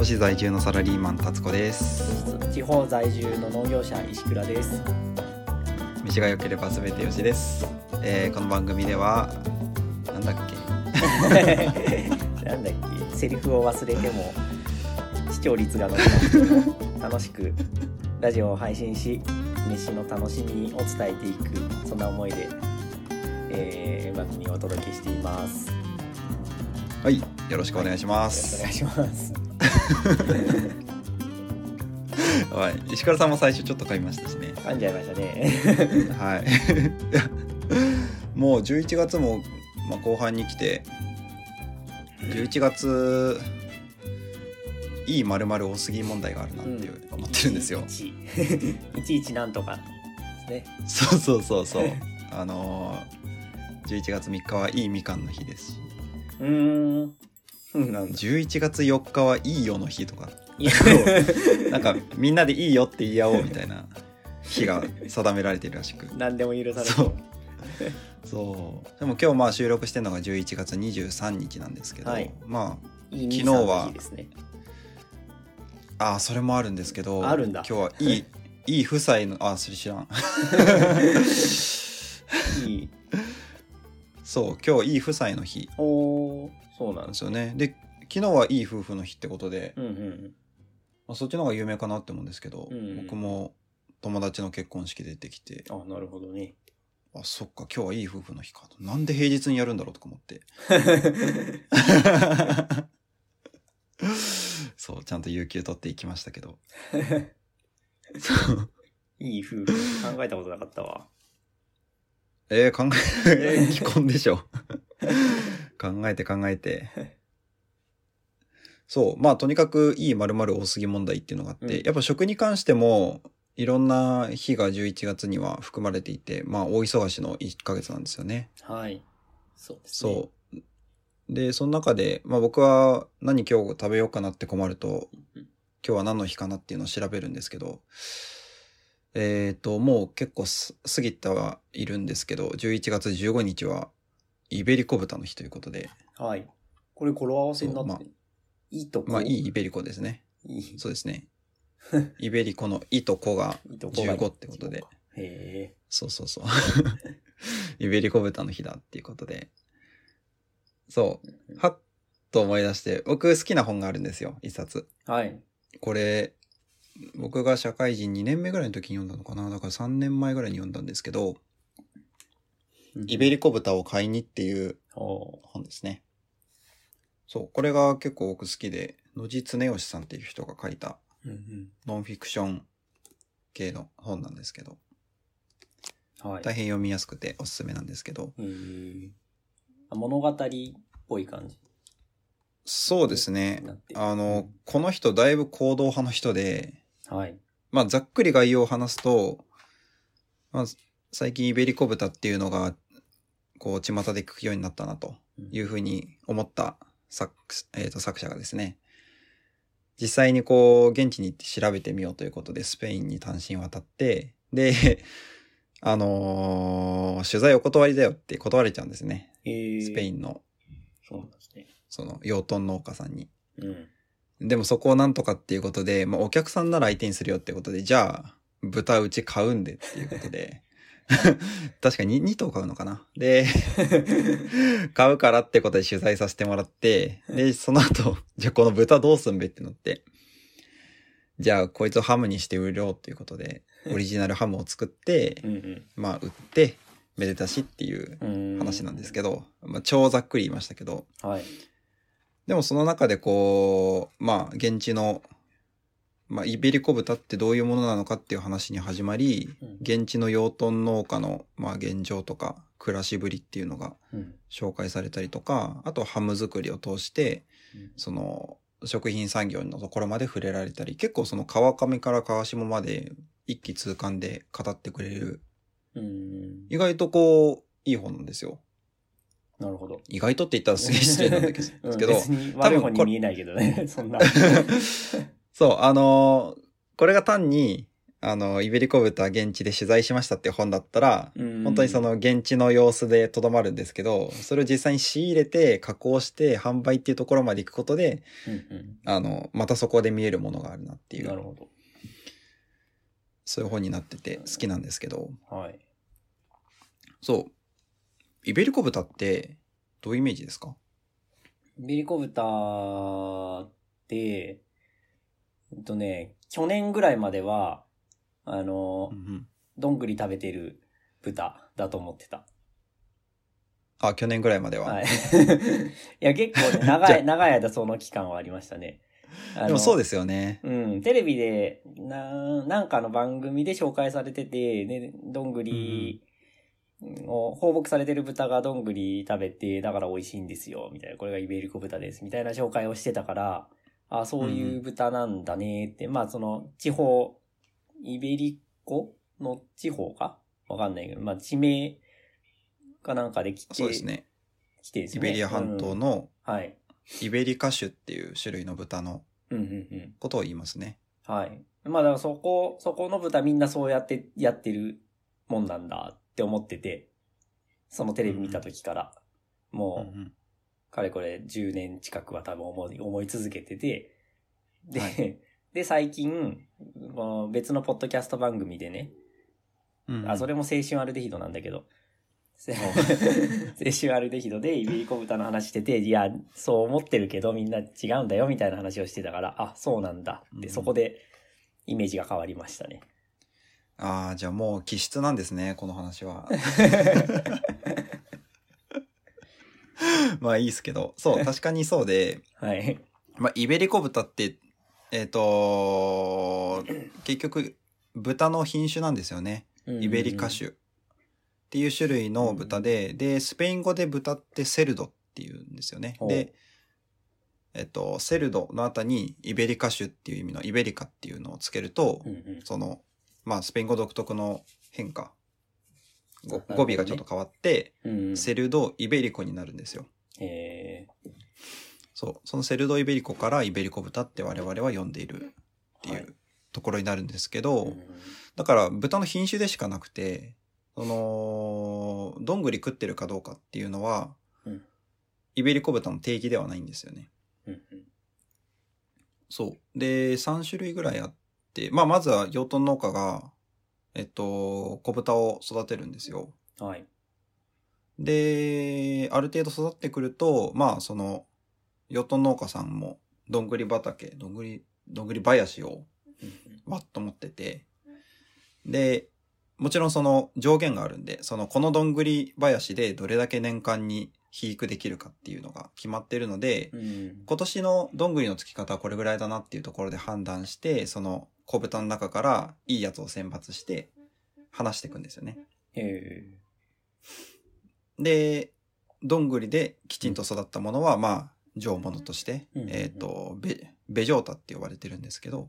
越在住のサラリーマン達子です地方在住の農業者石倉です。道が良ければ全てよしです、えーこの番組ではなんだっけ？なんだっけ、セリフを忘れても視聴率が伸びなくても楽しくラジオを配信し、飯の楽しみを伝えていくそんな思いで、えー番組をお届けしています。よはいよろしくお願いしまろしくおす願いします。はい石倉さんも最初ちょっと買いましたしね。噛んじゃいましたね。はい。もう11月も、まあ、後半に来て11月いいまるまる多すぎ問題があるなっていう思ってるんですよ、いちいち。なんとか。ですね。そうそうそうそう。あのー、11月3日はいいみかんの日ですし。うーん。うんなんだ。11月4日はいいよの日とか。いや なんかみんなでいいよって言い合おうみたいな日が定められてるらしく。何でも許されそう。そう。でも今日まあ収録してるのが11月23日なんですけど、はい。まいい昨日はね。ああーそれもあるんですけどあるんだ。今日は いいいい夫妻のあそれ知らん。いい。そう今日いい夫妻の日。おーそうなんですよね。で昨日はいい夫婦の日ってことで、うんうんまあ、そっちの方が有名かなって思うんですけど、うんうん僕も友達の結婚式出てきてあなるほどね。あそっか今日はいい夫婦の日かと。なんで平日にやるんだろうとか思って。そうちゃんと有給取っていきましたけど。そ ういい夫婦。考えたことなかったわえー、考え、えー、既婚でしょ。考えて考えて。そう。まあとにかくいい〇〇多すぎ問題っていうのがあって、うん。やっぱ食に関してもいろんな日が11月には含まれていてまあ大忙しの1ヶ月なんですよね。はい。そうですね。そう。で、その中で、まあ僕は何今日食べようかなって困ると、うん。今日は何の日かなっていうのを調べるんですけど、えっ、と、もう結構す過ぎてはいるんですけど、11月15日はイベリコ豚の日ということで、はいこれ語呂合わせになってまるいいとこ？まあいいイベリコですね。いいそうですね。イベリコのいいとこが15ってことで。へそうそうそう。イベリコ豚の日だっていうことで。そう。はっと思い出して、僕好きな本があるんですよ、一冊。えはいこれ、僕が社会人2年目ぐらいの時に読んだのかな。だから3年前ぐらいに読んだんですけど、イベリコ豚を買いにっていう本ですね。そう、これが結構僕好きで、野地恒義さんっていう人が書いたうんノンフィクション系の本なんですけど、大変読みやすくておすすめなんですけど、物語っぽい感じ？そうですね。あの、この人だいぶ行動派の人で、はい。まあざっくり概要を話すと、まあ最近イベリコ豚っていうのが、こう、巷で聞くようになったなというふうに思った作,、えーと作者がですね、実際にこう、現地に行って調べてみようということで、スペインに単身渡って、で、あのー取材お断りだよって断れちゃうんですね。ススンペインの、そうなんですね。その、養豚農家さんに。うんでもそこをなんとかっていうことで、まあお客さんなら相手にするよってことで、じゃあ、豚うち買うんでっていうことで、確かに 2, 頭買うのかな。で、買うからってことで取材させてもらって、で、その後、じゃあこの豚どうすんべってなって、じゃあこいつをハムにして売ろうっていうことで、オリジナルハムを作ってう、んまあ売って、めでたしっていううん話なんですけど、まあ超ざっくり言いましたけど、はいでもその中でこう、まあ、現地の、まあ、イベリコ豚ってどういうものなのかっていう話に始まり、うん。現地の養豚農家の、まあ、現状とか、暮らしぶりっていうのがうん。紹介されたりとか、あとハム作りを通して、うん。その、食品産業のところまで触れられたり、結構その川上から川下まで一気通貫で語ってくれる、うん。意外とこう、いい本なんですよ。なるほど。意外とって言ったらすげえ失礼なんだけ うん。ど、けど別に見えないけどね。そんな。そう、あのーこれが単に、あの、イベリコ豚現地で取材しましたっていう本だったら、うん。本当にその現地の様子でとどまるんですけど、それを実際に仕入れて、加工して、販売っていうところまで行くことで、うんあの、またそこで見えるものがあるなってうん。いう、なるほそういう本になってて好きなんですけど、ど。はい。そう。イベリコ豚って、どういうイメージですか？イベリコ豚って、えっとね、去年ぐらいまでは、あのう、んどんぐり食べてる豚だと思ってた。あ、去年ぐらいまでは。はい。いや、結構ね、長い、長い間その期間はありましたね。でもそうですよね。うん、テレビで、な、なんかの番組で紹介されてて、ね、どんぐりを、放牧されてる豚がどんぐり食べて、だから美味しいんですよ、みたいな、これがイベリコ豚です、みたいな紹介をしてたから、あ、そういう豚なんだねって、まあその、地方、イベリコの地方か？わかんないけど、まあ地名かなんかで来て、そうですね。来てですね。イベリア半島うんのはい。イベリカ種っていう種類の豚のうんうんうん。ことを言いますね。はい。まあだからそこ、そこの豚みんなそうやってやってるもんなんだって思ってて、そのテレビ見た時から、もう、うんかれこれ10年近くは多分思い、思い続けてて、で、はい。で、最近、まあ別のポッドキャスト番組でね、うんあ、それも青春アルデヒドなんだけど、せ 青春アルデヒドでイベリコ豚の話してて、いや、そう思ってるけどみんな違うんだよみたいな話をしてたから、あ、そうなんだ。って、うん。そこでイメージが変わりましたね。ああ、じゃあもう気質なんですね、この話は。まあいいですけど。そう、確かにそうで、はい。まあイベリコ豚って、えっ、と結局、豚の品種なんですよね。イベリカ種っていう種類の豚で、で、スペイン語で豚って cerdo っていうんですよね。ほうで、えっと、 cerdo の後にイベリカ種っていう意味の ibérica っていうのをつけると、うんうんその、まあ、スペイン語独特の変化。ごなるほどね語尾がちょっと変わって、うん cerdo ibérico になるんですよ。えそう。その cerdo ibérico からイベリコ豚って我々は呼んでいるっていはいうところになるんですけど、ーうんだから豚の品種でしかなくて、その、どんぐり食ってるかどうかっていうのは、うんイベリコ豚の定義ではないんですよね。うんうんそう。で、3種類ぐらいあって、まあ、まずは養豚農家が、えっと、小豚を育てるんですよ。はい。で、ある程度育ってくると、まあ、その、養豚農家さんも、どんぐり畑、どんぐり、どんぐり林をうんわっと持ってて、で、もちろんその上限があるんで、そのこのどんぐり林でどれだけ年間に肥育できるかっていうのが決まってるので、うん今年のどんぐりのつき方はこれぐらいだなっていうところで判断して、その小豚の中からいいやつを選抜して離していくんですよね。えで、どんぐりできちんと育ったものは、まあ、上物として、うんえっ、と、ベ、ベジョータって呼ばれてるんですけど、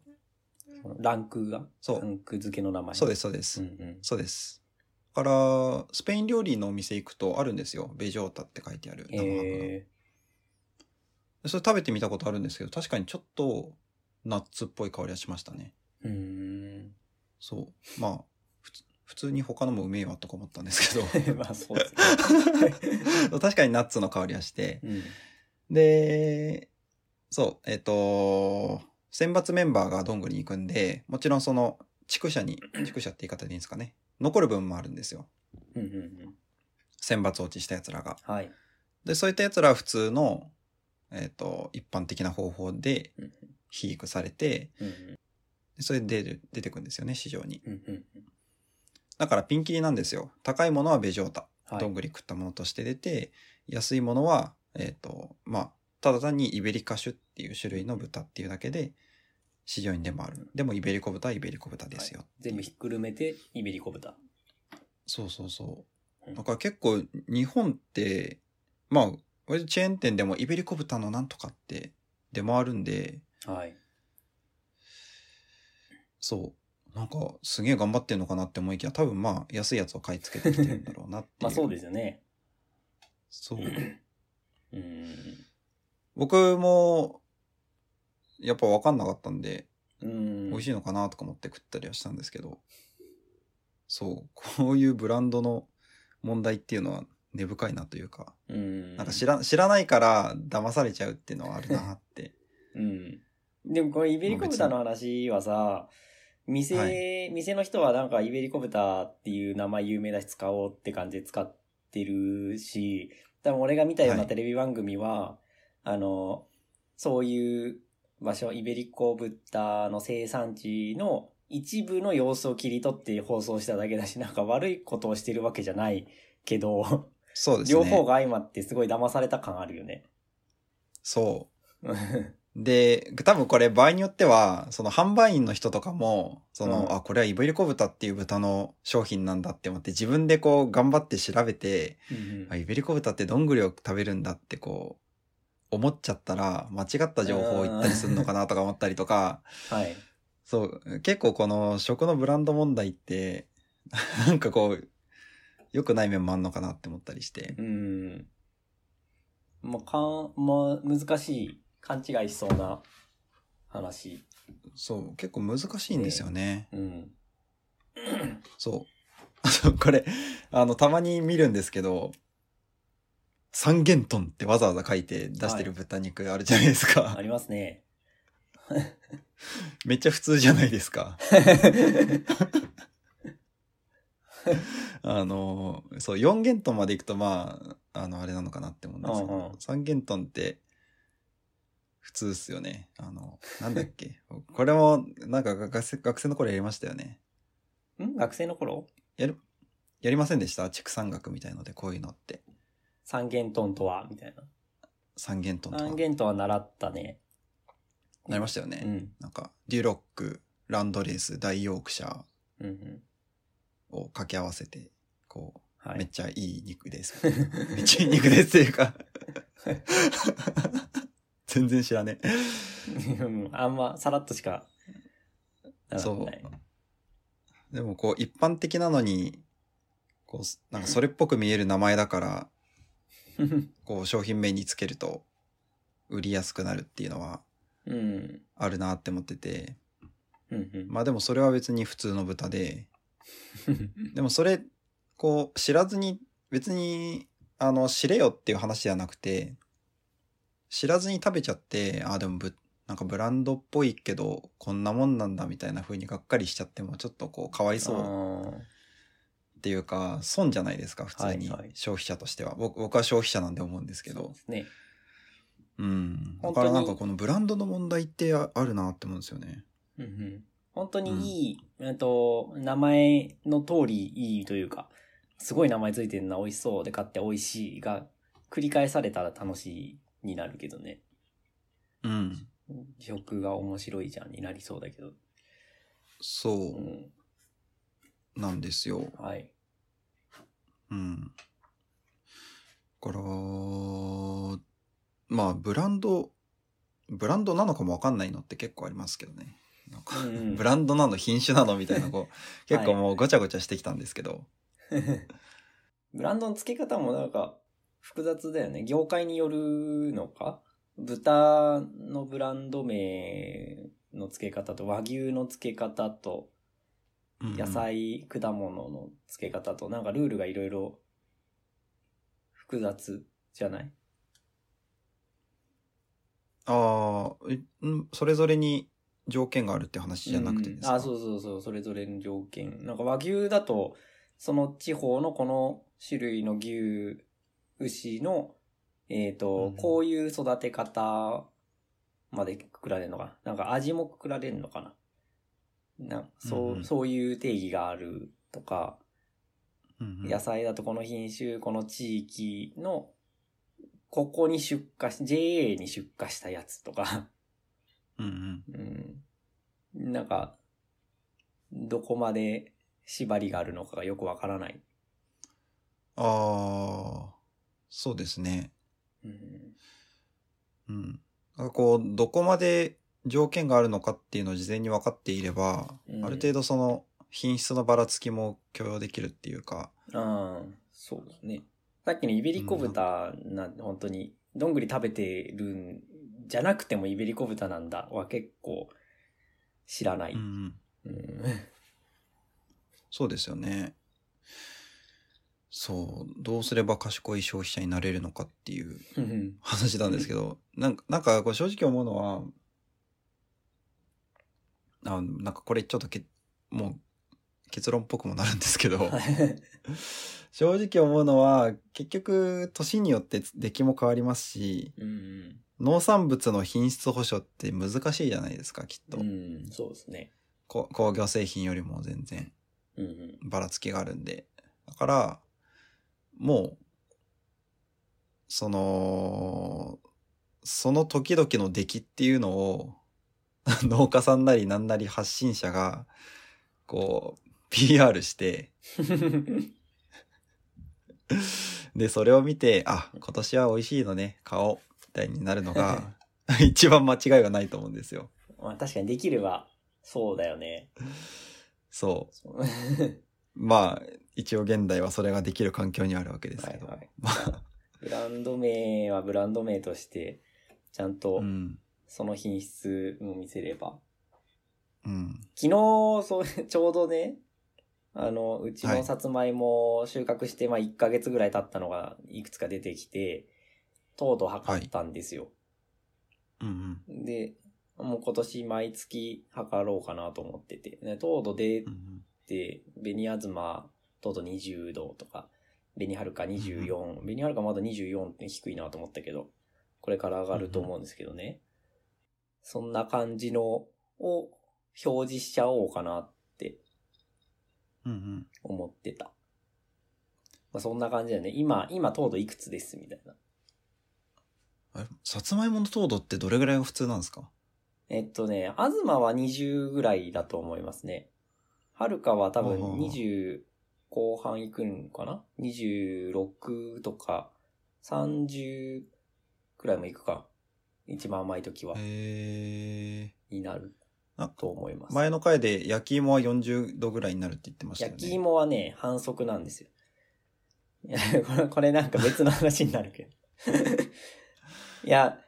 ーランクがそうランク付けの名前。。そうですす、そうです。うんうん。そうです。だから、スペイン料理のお店行くとあるんですよ。ベジョータって書いてある生ハムが。えでそれ食べてみたことあるんですけど、確かにちょっとナッツっぽい香りはしましたね。ー、うーん。そう。まあ、普通に他のもうめえわとか思ったんですけど、まあそうですね。確かにナッツの香りはして。うん。で、そう、えっ、と、選抜メンバーがどんぐりに行くんで、もちろんその、畜舎に、畜舎って言い方でいいんですかね。残る分もあるんですよ。うんうんうん。選抜落ちした奴らが。はい。で、そういった奴らは普通の、えっ、と、一般的な方法でうん肥育されて、うんうんでそれで出る出てくるんですよね、市場に。うんうんうん。だからピンキリなんですよ。高いものは bellota。はい。どんぐり食ったものとして出て、安いものは、えっ、と、まあ、ただ単にイベリカ種っていう種類の豚っていうだけで、市場に出回る。でもイベリコ豚はイベリコ豚ですよ。はい全部ひっくるめてイベリコ豚。そうそうそうう。んだから結構日本って、まあ、割とチェーン店でもイベリコ豚のなんとかって出回るんで、はい。そう。なんかすげえ頑張ってんのかなって思いきや、多分まあ安いやつを買い付けてきてるんだろうなっていう。まあそうですよね。そう。うーん。僕も、やっぱ分かんなかったんで、うん。美味しいのかなとか思って食ったりはしたんですけど、そう、こういうブランドの問題っていうのは根深いなというか、うん。なんか知ら知らないから騙されちゃうっていうのはあるなって。うん。でもこれイベリコ豚の話はさ、店、は店の人はなんかイベリコ豚っていう名前有名だし使おうって感じで使ってるし、多分俺が見たようはないテレビ番組は、あの、そういう場所、イベリコ豚の生産地の一部の様子を切り取って放送しただけだし、なんか悪いことをしてるわけじゃないけど、そうですね。両方が相まってすごい騙された感あるよね。そう。で、多分これ場合によっては、その販売員の人とかも、その、うんあ、これはイベリコ豚っていう豚の商品なんだって思って自分でこう頑張って調べて、うんあイベリコ豚ってどんぐりを食べるんだってこう、思っちゃったら間違った情報を言ったりするのかなとか思ったりとか、はい。そう、結構この食のブランド問題って、なんかこう、良くない面もあんのかなって思ったりして。うん。まあ、かん、まあ、難しい、勘違いしそうな話。そう、結構難しいんですよね。うん。そう。これ、あの、たまに見るんですけど、三元豚ってわざわざ書いて出してる豚肉あるじゃないですか。ありますね。めっちゃ普通じゃないですか。あの、そう、四元豚まで行くと、まあ、あの、あれなのかなって思うんですけうんうんど、三元豚って、普通っすよね。あの、なんだっけ？これも、なんか学生、学生の頃やりましたよね。ん？学生の頃？やる、やりませんでした？畜産学みたいので、こういうのって。三元豚とは？みたいな。三元豚とか。三元豚は習ったね。なりましたよね。うん。なんか、デュロック、ランドレース、大ヨークシャー。を掛け合わせて、こう、はい。めっちゃいい肉です。めっちゃいい肉ですっていうか。全然知らねうんあんま、さらっとしか、え。そうない。。でもこう、一般的なのに、こう、なんかそれっぽく見える名前だから、こう、商品名につけると、売りやすくなるっていうのはうん。あるなって思ってて。まあでもそれは別に普通の豚で、でもそれ、こう、知らずに、別に、あの、知れよっていう話ではなくて、知らずに食べちゃって、あ、でもぶ、なんかブランドっぽいけど、こんなもんなんだみたいな風にがっかりしちゃっても、ちょっとこう、かわいそうっていうか、損じゃないですか、普通にはいはい。消費者としては。僕僕は消費者なんで思うんですけどで。すね。うん。だからなんかこのブランドの問題ってああるなって思うんですよね。うんうん本当にいい、えっと、名前の通りいいというか、すごい名前ついてるな、美味しそうで買って美味しいが、繰り返されたら楽しいになるけどね。うん。食が面白いじゃんになりそうだけど。そううん。なんですよ。はい。うん。だから、まあ、ブランド、ブランドなのかもわかんないのって結構ありますけどね。なんか、うんうんブランドなの品種なのみたいな、こう、結構もうごちゃごちゃしてきたんですけど。ブランドの付け方もなんか複雑だよね。業界によるのか？豚のブランド名の付け方と和牛の付け方と野菜、果物の付け方となんかルールがいろいろ複雑じゃない？ああ、それぞれに条件があるって話じゃなくてですか、うん。あ、そうそうそう、それぞれの条件。なんか和牛だと、その地方のこの種類の牛、牛の、えっ、と、うんこういう育て方までくくられるのかな？なんか味もくくられるのかな？なそう、うんそういう定義があるとか、うんうん野菜だとこの品種、この地域の、ここに出荷し、JA に出荷したやつとか、うんうんうん。なんか、どこまで縛りがあるのかがよくわからない。ああ、そうですね。うん。うん。なんかこう、どこまで条件があるのかっていうのを事前に分かっていれば、うんある程度その品質のばらつきも許容できるっていうか、ああ、そうですね。さっきのイベリコ豚な、本当に、どんぐり食べてるんじゃなくてもイベリコ豚なんだは結構知らない。うん。うんそうですよね。そう。どうすれば賢い消費者になれるのかっていううん話なんですけど、なんか、なんかこう正直思うのは、あなんかこれちょっとけ、もう結論っぽくもなるんですけど、正直思うのは、結局、年によって出来も変わりますし、うん農産物の品質保証って難しいじゃないですか、きっと。うん、そうですね。こ工業製品よりも全然ばらつきがあるんで。だから、もう、その、その時々の出来っていうのを、農家さんなりなんなり発信者が、こう、PR して、で、それを見て、あ、今年は美味しいのね、買おう、みたいになるのが、一番間違いはないと思うんですよ。まあ確かにできれば、そうだよね。そう。そうまあ、一応現代はそれができる環境にあるわけですけど。はいはいまあ、ブランド名はブランド名として、ちゃんとうん。その品質を見せれば。うん。昨日、そう、ちょうどね、あの、うちのさつまいも収穫して、まあ1ヶ月ぐらい経ったのがいくつか出てきて、糖度測ったんですよ。うんうん。で、もう今年毎月測ろうかなと思ってて、ね、糖度出うんて、紅あずま糖度20度とか、紅はるか24、紅はるかまだ24って低いなと思ったけど、これから上がると思うんですけどね。そんな感じのを表示しちゃおうかなってうんうん。思ってた。まあ、そんな感じだよね。今、今糖度いくつですみたいな。あれ？さつまいもの糖度ってどれぐらいが普通なんですか？えっとね、あずまは20ぐらいだと思いますね。はるかは多分ほうほうほう20後半いくんかな ?26 とか30くらいもいくか。一番甘い時は、へえ。になるあと思います。前の回で焼き芋は40度ぐらいになるって言ってましたよね。焼き芋はね、反則なんですよ。いや、これ、これなんか別の話になるけど。いや、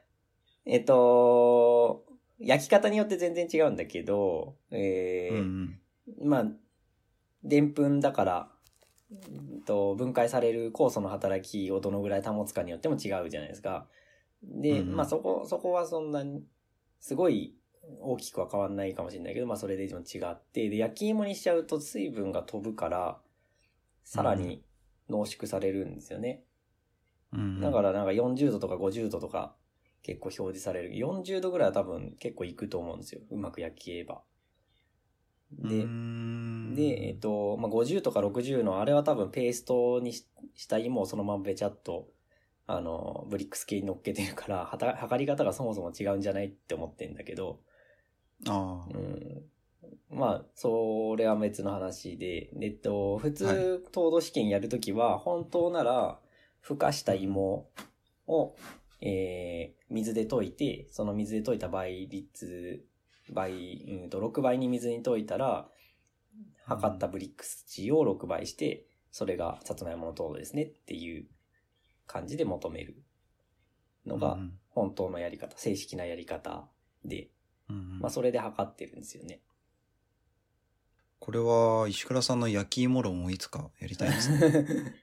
えっと、焼き方によって全然違うんだけど、えーうんうん。まあ、でんぷんだから、うんと分解される酵素の働きをどのぐらい保つかによっても違うじゃないですか。で、うんうんまあそこ、そこはそんなに、すごい大きくは変わんないかもしれないけど、まあそれで一番違って、で、焼き芋にしちゃうと水分が飛ぶから、さらに濃縮されるんですよね。うんうん。だからなんか40度とか50度とか結構表示される。40度ぐらいは多分結構いくと思うんですよ。うまく焼きえば。うで、ーん、で、えっと、まあ、50とか60のあれは多分ペーストにしした芋をそのままべちゃっと、あの、ブリックス系に乗っけてるから、はた測り方がそもそも違うんじゃないって思ってんだけど、ああ。うん。まあ、それは別の話で、えっと、普は通、糖度試験やるときは、本当なら、孵化した芋を、えー、水で溶いて、その水で溶いた倍率、倍、うんと、6倍に水に溶いたら、測ったブリックス値を6倍して、それがさつまいもの糖度ですねっていう感じで求めるのがうん本当のやり方、正式なやり方で、まあそれで測ってるんですよね。これは石倉さんの焼き芋論をいつかやりたいですね。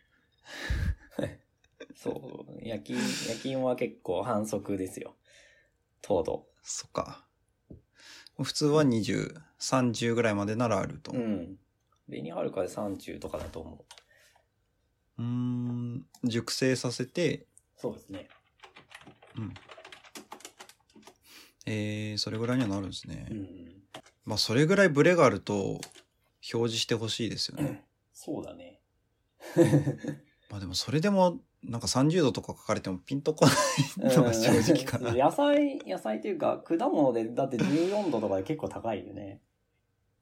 そう、焼き、焼き芋は結構反則ですよ。糖度。そっか。普通は20、30ぐらいまでならあると。う。ん。紅はるかで30とかだと思う。うーん。熟成させて、そうですね。うん。えー、それぐらいにはなるんですね。うん。まあ、それぐらいブレがあると、表示してほしいですよね。そうだね。まあでもそれでも、なんか30度とか書かれてもピンとこないのが正直かな。野菜、野菜というか、果物で、だって14度とかで結構高いよね。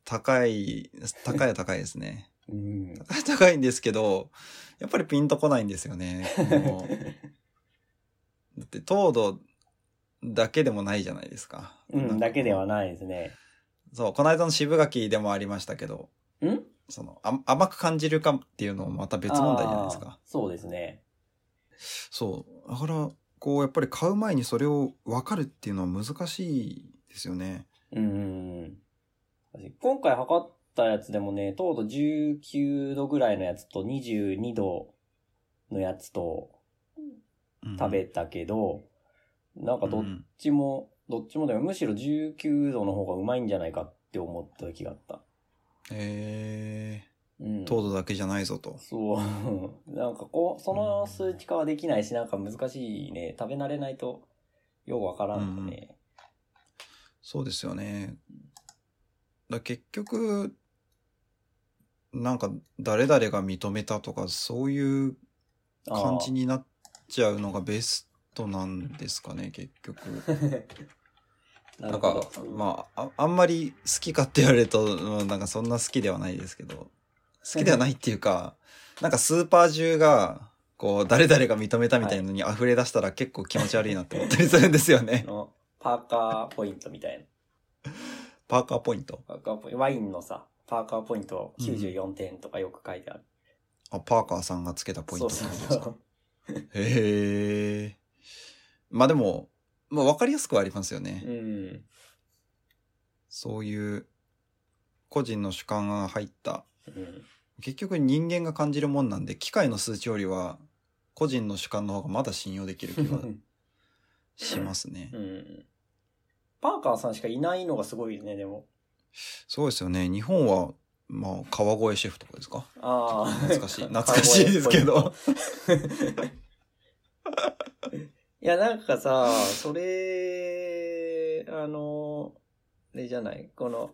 高い、高いは高いですね。うん。高いんですけど、やっぱりピンとこないんですよね。だって糖度だけでもないじゃないですか。うん、だけではないですね。そう、この間の渋柿でもありましたけど、ん？その、あ甘く感じるかっていうのもまた別問題じゃないですか。そうですね。そう。だから、こう、やっぱり買う前にそれを分かるっていうのは難しいですよね。うん。今回測ったやつでもね、糖度19度ぐらいのやつと22度のやつとうん食べたけど、なんかどっちも、どっちもだよ。むしろ19度の方がうまいんじゃないかって思った時があった。えうんー、。糖度だけじゃないぞと。そう。なんかこう、その数値化はできないし、なんか難しいね。食べ慣れないと、ようわからんよね。そうですよね。だ結局、なんか誰々が認めたとか、そういう感じになっちゃうのがベストなんですかね、結局。ななんか、まあ、ああんまり好きかって言われると、うんなんかそんな好きではないですけど、好きではないっていうか、なんかスーパー中が、こう、誰々が認めたみたいなのに溢れ出したら結構気持ち悪いなって思ったりするんですよね。のパーカーポイントみたいな。パーカーポイント。パーカーポイントワインのさ、パーカーポイント94点とかよく書いてある。あ、パーカーさんがつけたポイントそうそうですか？そう。へえ。まあでも、まあ分かりやすくはありますよね。うん。そういう個人の主観が入った。うん。結局人間が感じるもんなんで、機械の数値よりは個人の主観の方がまだ信用できる気は しますねう。ん。パーカーさんしかいないのがすごいね、でも。そうですよね。日本は、まあ、川越シェフとかですか？ああ。懐かしい。懐かしいですけど。いや、なんかさ、それ、あの、あれじゃない？この、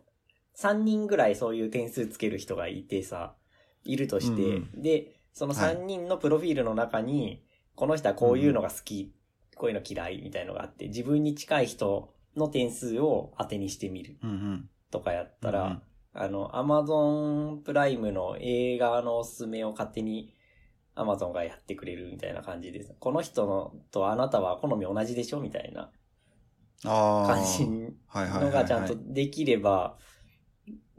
3人ぐらいそういう点数つける人がいてさ、いるとして、うんで、そのはい3人のプロフィールの中に、この人はこういうのが好き、こういうの嫌いみたいのがあって、自分に近い人の点数を当てにしてみるうんうん。とかやったら、うんあの、アマゾンプライムの映画のおすすめを勝手にアマゾンがやってくれるみたいな感じです。この人のとあなたは好み同じでしょみたいなああ。感じ。のがちゃんとできれば、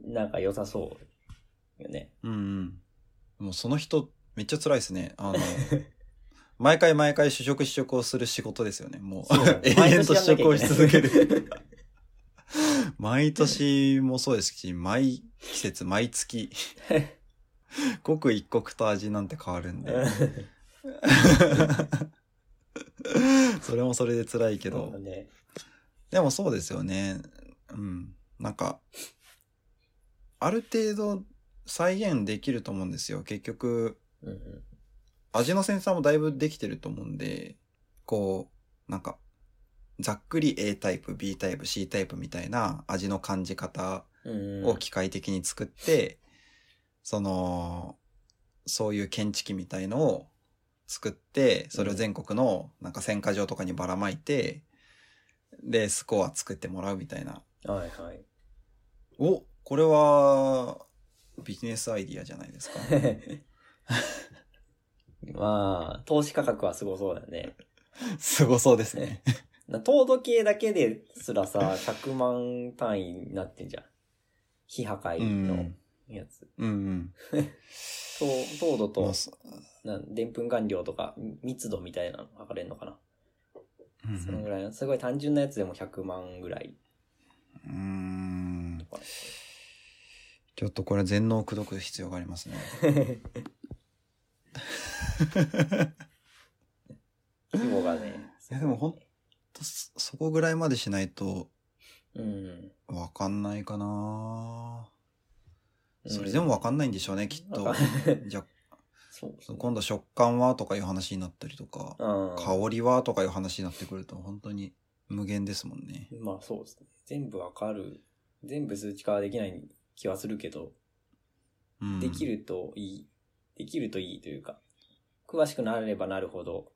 なんか良さそうよね。うんうん。もうその人、めっちゃ辛いですね。あの、毎回毎回試食試食をする仕事ですよね。もう 永遠と試食をし続ける。毎年もそうですし、毎季節、毎月、刻一刻と味なんて変わるんで。それもそれで辛いけど。ね。でもそうですよね。うん。なんか、ある程度再現できると思うんですよ。結局、うんうん味のセンサーもだいぶできてると思うんで、こう、なんか、ざっくり A タイプ、B タイプ、C タイプみたいな味の感じ方うんを機械的に作って、その、そういう検知器みたいのを作って、それを全国のなんか選果場とかにばらまいて、で、スコア作ってもらうみたいな。はいはい。おこれは、ビジネスアイディアじゃないですか。まあ、投資価格はすごそうだよね。すごそうですね。な糖度計だけですらさ、100万単位になってんじゃん。非破壊のうん。やつ。うんうん。糖糖度とでんぷん含量とか密度みたいなの測れるのかな。うんそのぐらいの、すごい単純なやつでも100万ぐらいうん。ちょっとこれ全能を口説く必要がありますね。規模がね。いやでもほんとそそこぐらいまでしないとうん。わかんないかなうんそれでもわかんないんでしょうね、きっと。じゃそうあ、今度食感はとかいう話になったりとか、うん。香りはとかいう話になってくると本当に無限ですもんね。まあそうですね。全部わかる。全部数値化はできない気はするけど、うん、できるといい。できるといいというか、詳しくなればなるほど、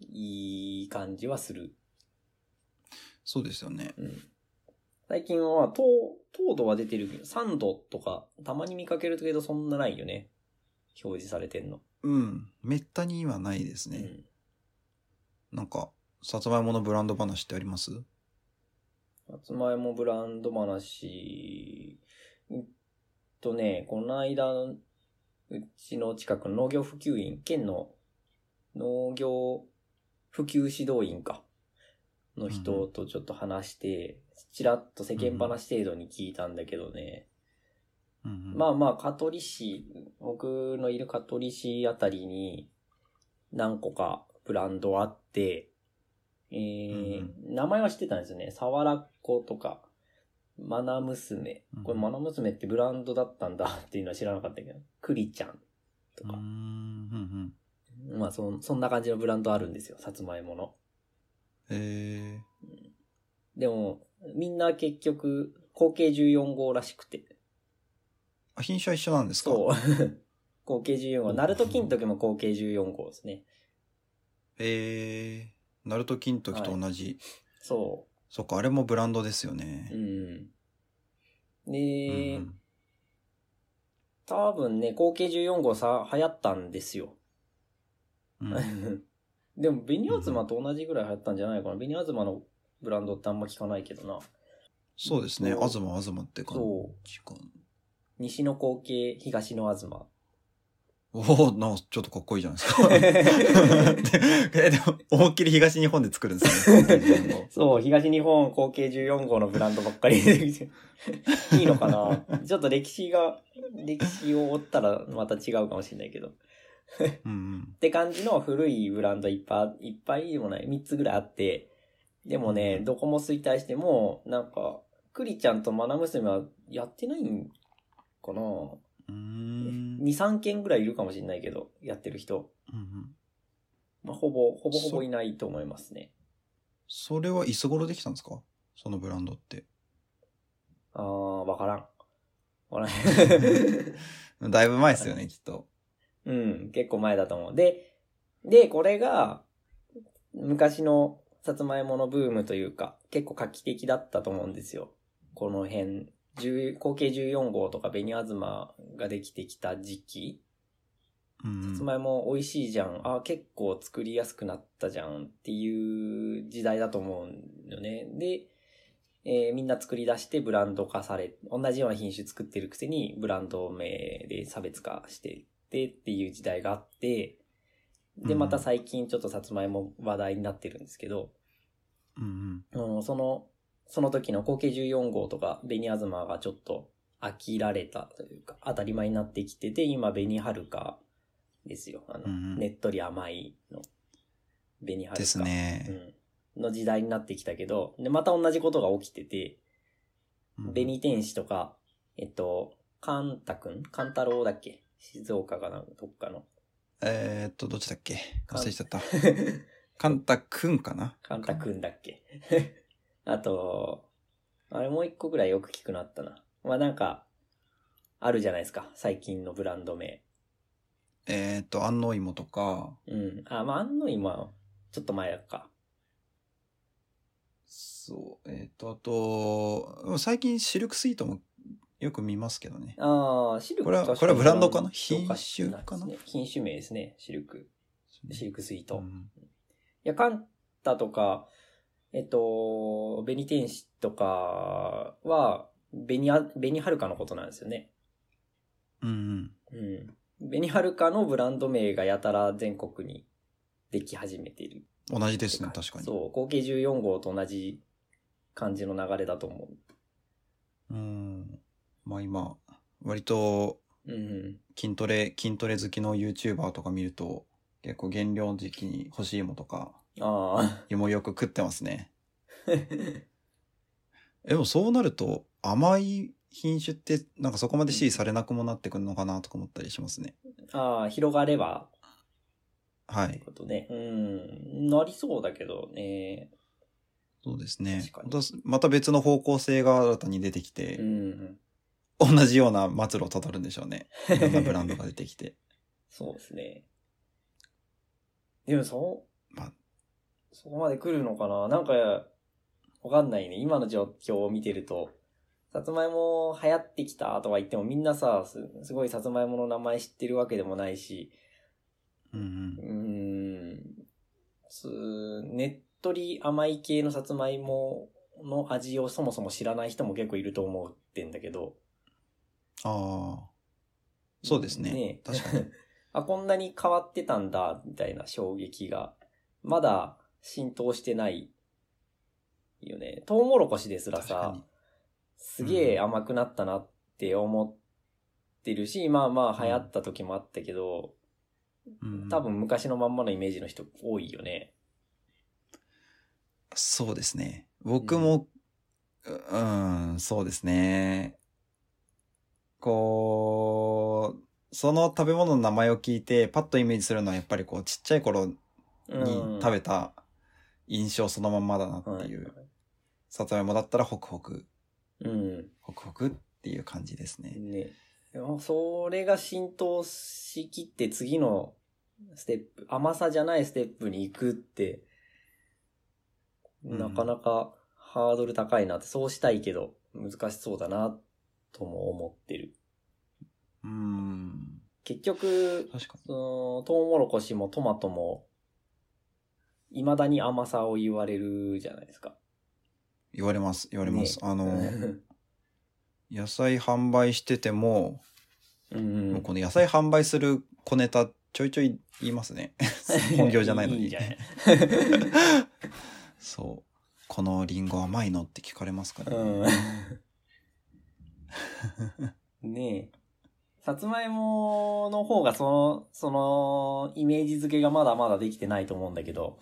いい感じはする。そうですよね。うん。最近は糖、糖度は出てるけど、酸度とか、たまに見かけるけどそんなないよね。表示されてんの。うん。めったにはないですね。うん。なんか、さつまいものブランド話ってあります？さつまいもブランド話、えっとね、この間、うちの近くの農業普及員、県の農業普及指導員か。の人とちょっと話して、ちらっと世間話程度に聞いたんだけどね。うんうんまあまあ、香取市、僕のいる香取市あたりに何個かブランドあって、えーうん名前は知ってたんですよね。さわらっ子とか、マナ娘。これうんマナ娘ってブランドだったんだっていうのは知らなかったけど、クリちゃんとかうーん。うんうんまあそ、そんな感じのブランドあるんですよ、さつまいもの。えでも、みんな結局、合計14号らしくて。ー、あ、品種は一緒なんですか？そう。合計14号。ナルト金時も合計14号ですね。えー、ナルト金時と同じ。そそっか、あれもブランドですよう。うね。ん。うんで、うん多分ね、合計14号さ、流行ったんですよ。うん でも、ベニアズマと同じぐらい流行ったんじゃないかな。ベニアズマのブランドってあんま聞かないけどな。そうですね。そうあずまあずまって感そう。じかな。西の後継、東の東。おおなんかちょっとかっこいいじゃないですか。え、でも、思いっきり東日本で作るんですね。そう、東日本合計14号のブランドばっかり出てきて。いいのかな？ちょっと歴史が、歴史を追ったらまた違うかもしれないけど。うんうんって感じの古いブランドいっぱい、いっぱいでもない、3つぐらいあって、でもね、どこも衰退しても、なんか、クリちゃんとマナ娘はやってないんかな？?2、3件ぐらいいるかもしれないけど、やってる人。うんうんまあ、ほぼ、ほぼほぼいないと思いますね。それはいつ頃できたんですか？そのブランドって。あー、わからん。わからん。だいぶ前ですよね、きっと。うん、結構前だと思う。で、で、これが、昔のさつまいものブームというか、結構画期的だったと思うんですよ。この辺、10合計14号とか紅あずまができてきた時期。うんさつまいも美味しいじゃん。あ、結構作りやすくなったじゃんっていう時代だと思うんよね。で、えーみんな作り出してブランド化され、同じような品種作ってるくせにブランド名で差別化してってっていう時代があって、で、うんまた最近ちょっとさつまいも話題になってるんですけど、うんうんうんその、その時の合計14号とか紅あずまがちょっと飽きられたというか、当たり前になってきてて、今紅はるかですよ。あの、ねっとり甘いの。紅はるか。ですね。うん。の時代になってきたけど、で、また同じことが起きてて、うん紅天使とか、えっと、カンタくんカンタロウだっけ？静岡かなどっかの。えーっと、どっちだっけ？忘れちゃった。カンタ くんかな？カンタくんだっけ？あと、あれもう一個ぐらいよく聞くなったな。まあなんか、あるじゃないですか。最近のブランド名。えーっと、安納芋とか、うん。あ、まあ、あんの今、ちょっと前だか。そう、えーっと、あと、最近シルクスイートもよく見ますけどね。ああ、シルクこれは確これはブランドかな品品種かな品種名ですね。シルク。シルクスイート。いうんや、カンタとか、えっと、ベニ天使とかは、ベニア、ベニハルカのことなんですよね。うんうん。ベニハルカのブランド名がやたら全国にでき始めている。うん。同じですね、確かに。そう、合計14号と同じ感じの流れだと思うん。まあ今、割とう。うん。筋トレ、筋トレ好きの YouTuber とか見ると、結構減量時期に干し芋とか、あ 芋よく食ってますね。でもそうなると、甘い品種って、なんかそこまで支持されなくもなってくるのかなとか思ったりしますね。ああ、広がれば、はい。ことね。うん。なりそうだけどね。そうですねまた別の方向性が新たに出てきて、うん。同じような末路をたどるんでしょうね。いろんなブランドが出てきて。そうですね。でも、そう、まあそこまで来るのかな？なんか、わかんないね。今の状況を見てると、さつまいも流行ってきたとか言ってもみんなさ、すすごいさつまいもの名前知ってるわけでもないし、うんうんうーん、すねっとり甘い系のさつまいもの味をそもそも知らない人も結構いると思ってんだけど。ああ。そうですね。ね確かに。あ、こんなに変わってたんだ、みたいな衝撃が、まだ浸透してないよね。トウモロコシですらさに、すげえ甘くなったなって思ってるし、まあまあ流行った時もあったけど、うん多分昔のまんまのイメージの人多いよね。そうですね。僕も、ううん、そうですね。こう、その食べ物の名前を聞いて、パッとイメージするのはやっぱりこう、ちっちゃい頃にうん食べた印象そのまんまだなってはいいう。さつまいもだったらホクホク、うん。ホクホクっていう感じですね。ね。それが浸透しきって次のステップ、甘さじゃないステップに行くって、うんなかなかハードル高いなって、そうしたいけど難しそうだなとも思ってる。うん。結局。そのトウモロコシもトマトも、未だに甘さを言われるじゃないですか。言われます、言われます。あの、う ん野菜販売してても、うんもうこの野菜販売する小ネタちょいちょい言いますね。本業じゃないのに。いいじゃない？そう。このリンゴ甘いのって聞かれますから、ねうん。ねえ。さつまいもの方がその、その、イメージ付けがまだまだできてないと思うんだけど、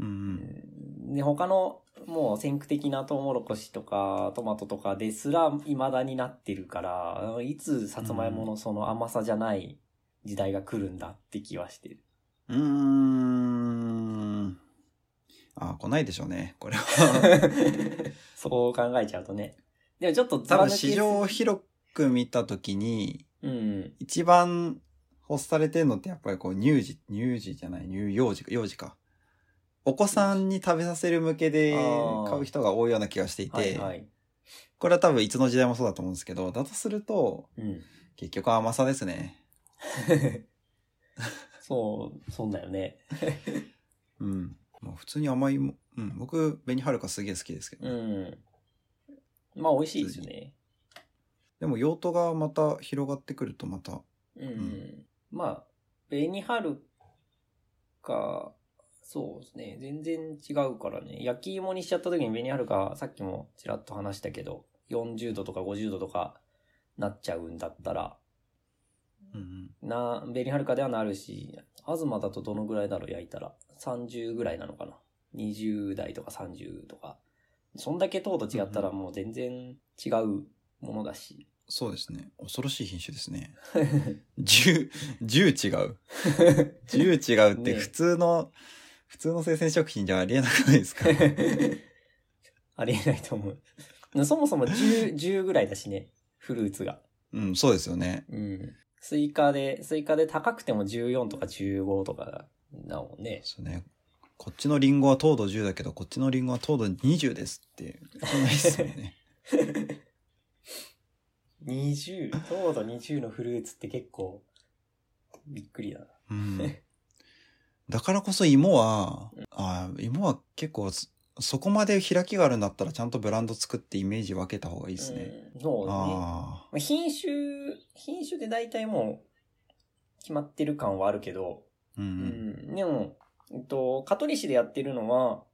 うんうん。で、他の、もう先駆的なトウモロコシとかトマトとかですら未だになってるから、いつさつまいものその甘さじゃない時代が来るんだって気はしてる。うーん。あ、来ないでしょうね。これは。そう考えちゃうとね。でもちょっと多分市場をひ広く見たときに、うん。一番欲されてるのってやっぱりこう乳児、乳児じゃない、乳幼児か、幼児か。お子さんに食べさせる向けで買う人が多いような気がしていて、はいはい。これは多分いつの時代もそうだと思うんですけど、だとすると、うん。結局甘さですね。そう、そうだよね。うん。まあ普通に甘いも、うん。僕、紅はるかすげえ好きですけど、うん。まあ美味しいですね。でも用途がまた広がってくるとまた、うん。んまあ、紅はるか、そうですね。全然違うからね。焼き芋にしちゃった時に紅はるか、さっきもちらっと話したけど、40度とか50度とかなっちゃうんだったら、うんな、紅はるかではなるし、東だとどのぐらいだろう焼いたら。30ぐらいなのかな。20代とか30とか。そんだけ糖度違ったらもう全然違うものだし。そうですね。恐ろしい品種ですね。10、10違う。10違うってね普通の、普通の生鮮食品じゃありえなくないですか？ありえないと思う。そもそも10、10ぐらいだしね。フルーツが。うん、そうですよね。うん。スイカで、スイカで高くても14とか15とかだもんね。そうね。こっちのリンゴは糖度10だけど、こっちのリンゴは糖度20ですって、そんないですよね。20、糖度20のフルーツって結構、びっくりだな。うん。だからこそ芋は、あ芋は結構そ、そこまで開きがあるんだったらちゃんとブランド作ってイメージ分けた方がいいですね。うんそうだね。あまあ品種、品種で大体もう決まってる感はあるけど、あ。うんううん。ん、でも、えっと、香取市でやってるのは、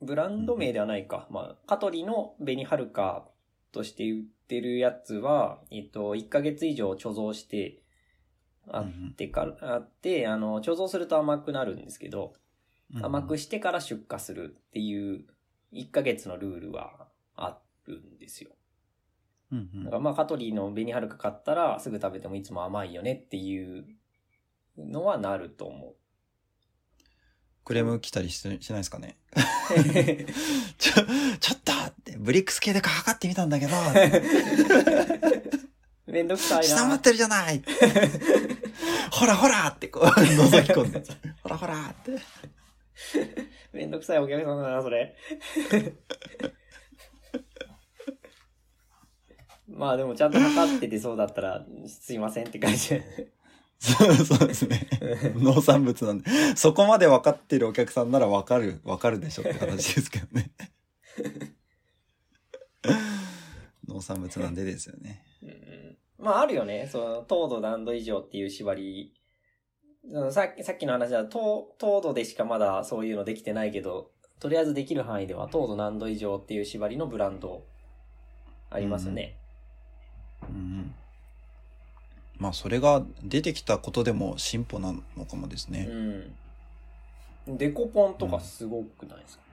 ブランド名ではないか。まあ、香取の紅はるかとして売ってるやつは、えっと、1ヶ月以上貯蔵して、あってから、あって、あの、貯蔵すると甘くなるんですけど、うん甘くしてから出荷するっていう、1ヶ月のルールはあるんですよ。うんうんだからまあ、香取の紅はるか買ったらすぐ食べてもいつも甘いよねっていうのはなると思クレーム来たりししないですかね？う。ちょ、ちょっとって、ブリックス系で測ってみたんだけど、めんどくさい下回な っ。てるじゃないほらほらってこう、覗き込んで。ほらほらって。めんどくさいお客さんだな、それ。まあでもちゃんと測っててそうだったら、すいませんって感じ。そうそうですね。農産物なんで。そこまで分かってるお客さんなら分かる、分かるでしょって形ですけどね。農産物なんでですよね。うんまああるよね。その、糖度何度以上っていう縛り。さっき、さっきの話だと、糖糖度でしかまだそういうのできてないけど、とりあえずできる範囲では糖度何度以上っていう縛りのブランドありますね。うん。まあ、それが出てきたことでも進歩なのかもですうね。ん。デコポンとかすごくないですか、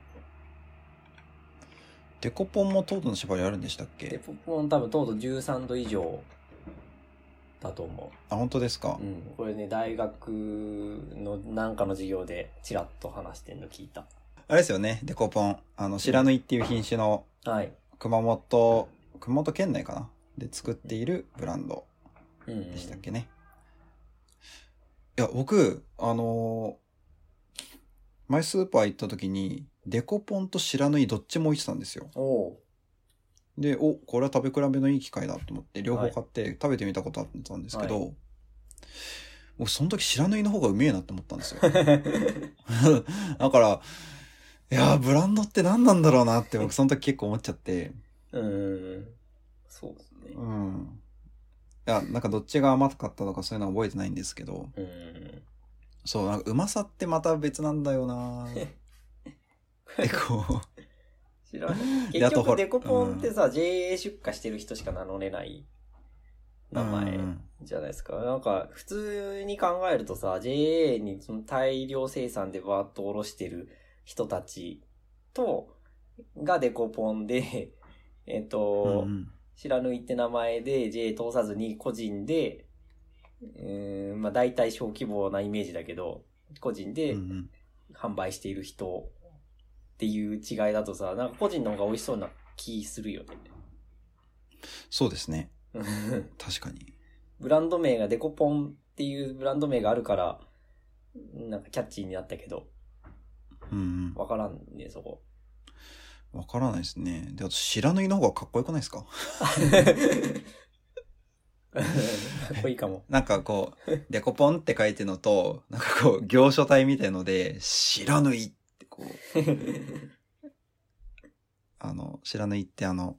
デコポンも糖度の縛りあるんでしたっデけコポン多分糖度13度以上だと思あ、本当ですか？う。うん。これね、大学のなんかの授業でチラッと話してんの聞いた。あれですよね、デコポン。あの、白縫いっていう品種のはい。熊本、熊本県内かな？で作っているブランドうん、うん。でしたっけね。いや、僕、あのー前スーパー行った時に、デコポンと白縫いどっちも置いてたんですよ。おうで、お、これは食べ比べのいい機会だと思って、両方買って食べてみたことあったんですけど、は僕その時白縫いの方がうめえなって思ったんですよ。だから、いやー、ブランドって何なんだろうなって僕その時結構思っちゃって、うん。そうですね。うん。いや、なんかどっちが甘かったとかそういうのは覚えてないんですけど、うん。そう、なんかうまさってまた別なんだよなで、こう、知らない。結局デコポンってさ、JA 出荷してる人しか名乗れない名前うんじゃないですか。なんか、普通に考えるとさ、JA にその大量生産でバーッとおろしてる人たちと、がデコポンで、えっ、うんと、うん白縫いって名前で JA 通さずに個人で、うーん、まあ大体小規模なイメージだけど、個人で販売している人っていう違いだとさ、なんか個人の方が美味しそうな気するよね。そうですね。確かに。ブランド名がデコポンっていうブランド名があるから、なんかキャッチーになったけど、うんわからんね、そこ。うん。わからないですね。で、あと白縫いの方がかっこよくないですか？かっこいいかも。なんかこう、デコポンって書いてるのと、なんかこう、行書体みたいので、白縫いってこう、あの、白縫いってあの、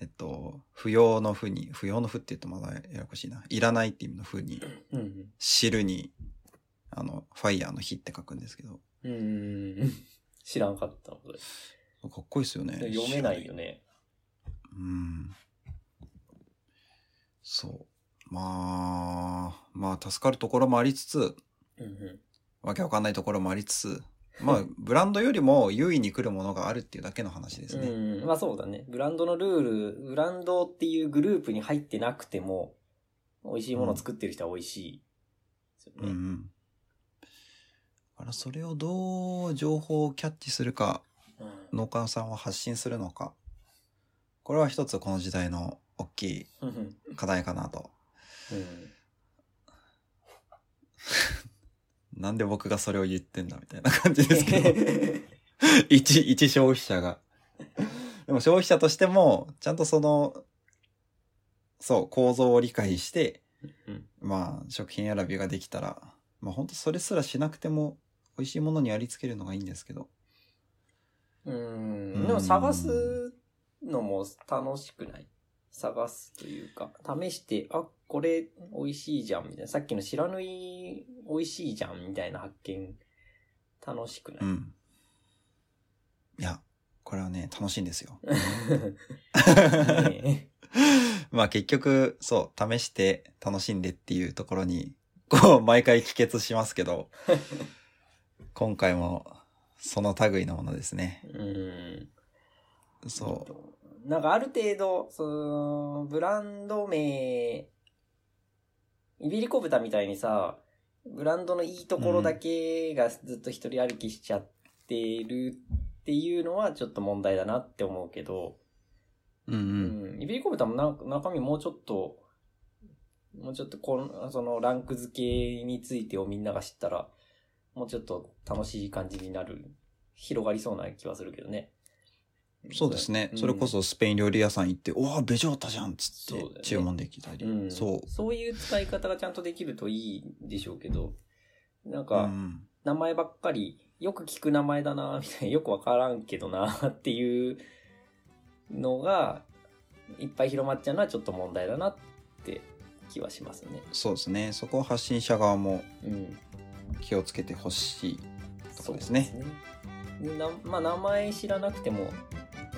えっと、不要の不に、不要の不って言うとまだややこしいな。いらないって意味の不に、うん。知るに、あの、ファイヤーの火って書くんですけど、うーん。知らんかった。かっこいいですよね。読めないよね。うん。そう。まあ、まあ、助かるところもありつつ、うんうん。わけわかんないところもありつつ、まあ、ブランドよりも優位に来るものがあるっていうだけの話ですね。うん、まあそうだね。ブランドのルール、ブランドっていうグループに入ってなくても、美味しいものを作ってる人は美味しいうん、うね。ん。だからそれをどう情報をキャッチするか、うん農家さんは発信するのか、これは一つこの時代の大きいうん課題かなと。なんで僕がそれを言ってんだみたいな感じですけど。一、一消費者が。でも消費者としても、ちゃんとその、そう、構造を理解して、うんまあ、食品選びができたら、まあ本当それすらしなくても、美味しいものにありつけるのがいいんですけど。うん。でも探すのも楽しくない？探すというか、試して、あ、これ美味しいじゃん、みたいな。さっきの白縫い美味しいじゃん、みたいな発見、楽しくない、うん。いや、これはね、楽しいんですよ。ね まあ結局、そう、試して楽しんでっていうところに、こう、毎回帰結しますけど、今回も、その類のものですね。うん。そう。なんかある程度、その、ブランド名、イビリコ豚みたいにさ、ブランドのいいところだけがずっと一人歩きしちゃってるっていうのはちょっと問題だなって思うけど、うんう。うんん、イビリコ豚もなんか中身もうちょっと、もうちょっとこの、そのランク付けについてをみんなが知ったら、もうちょっと楽しい感じになる、広がりそうな気はするけどね。そうですね。うんそれこそスペイン料理屋さん行って、おわ、ベジョータじゃんっつって注文できたり。うん、そう。そういう使い方がちゃんとできるといいんでしょうけど、なんうか、ん。名前ばっかり、よく聞く名前だな、みたいな、よくわからんけどな、っていうのが、いっぱい広まっちゃうのはちょっと問題だなって気はしますね。そうですね。そこを発信者側もうん。気をつけてほしいとうですね。ですねなまあ名前知らなくても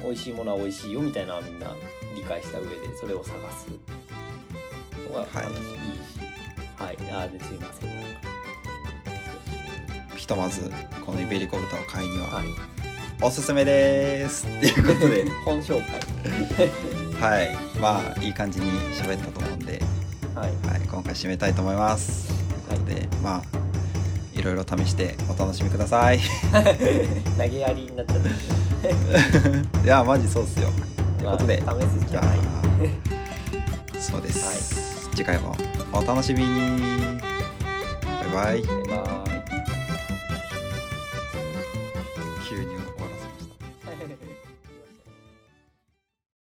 美味しいものは美味しいよみたいなみんな理解した上でそれを探すのがはい。楽しいし。はい、あーですいません。ひとまずこのイベリコ豚を買いにははい。おすすめです。っていうことで。本紹介。はい。まあいい感じに喋ったと思うんで、はい。はい、今回締めたいと思います。ということでまあいろいろ試してお楽しみくださいい。投げやりになっちゃった やマジそうっすよ。ということで。まあ試すない。あ そうです、次回もお楽しみに。バイバイ。バイバイ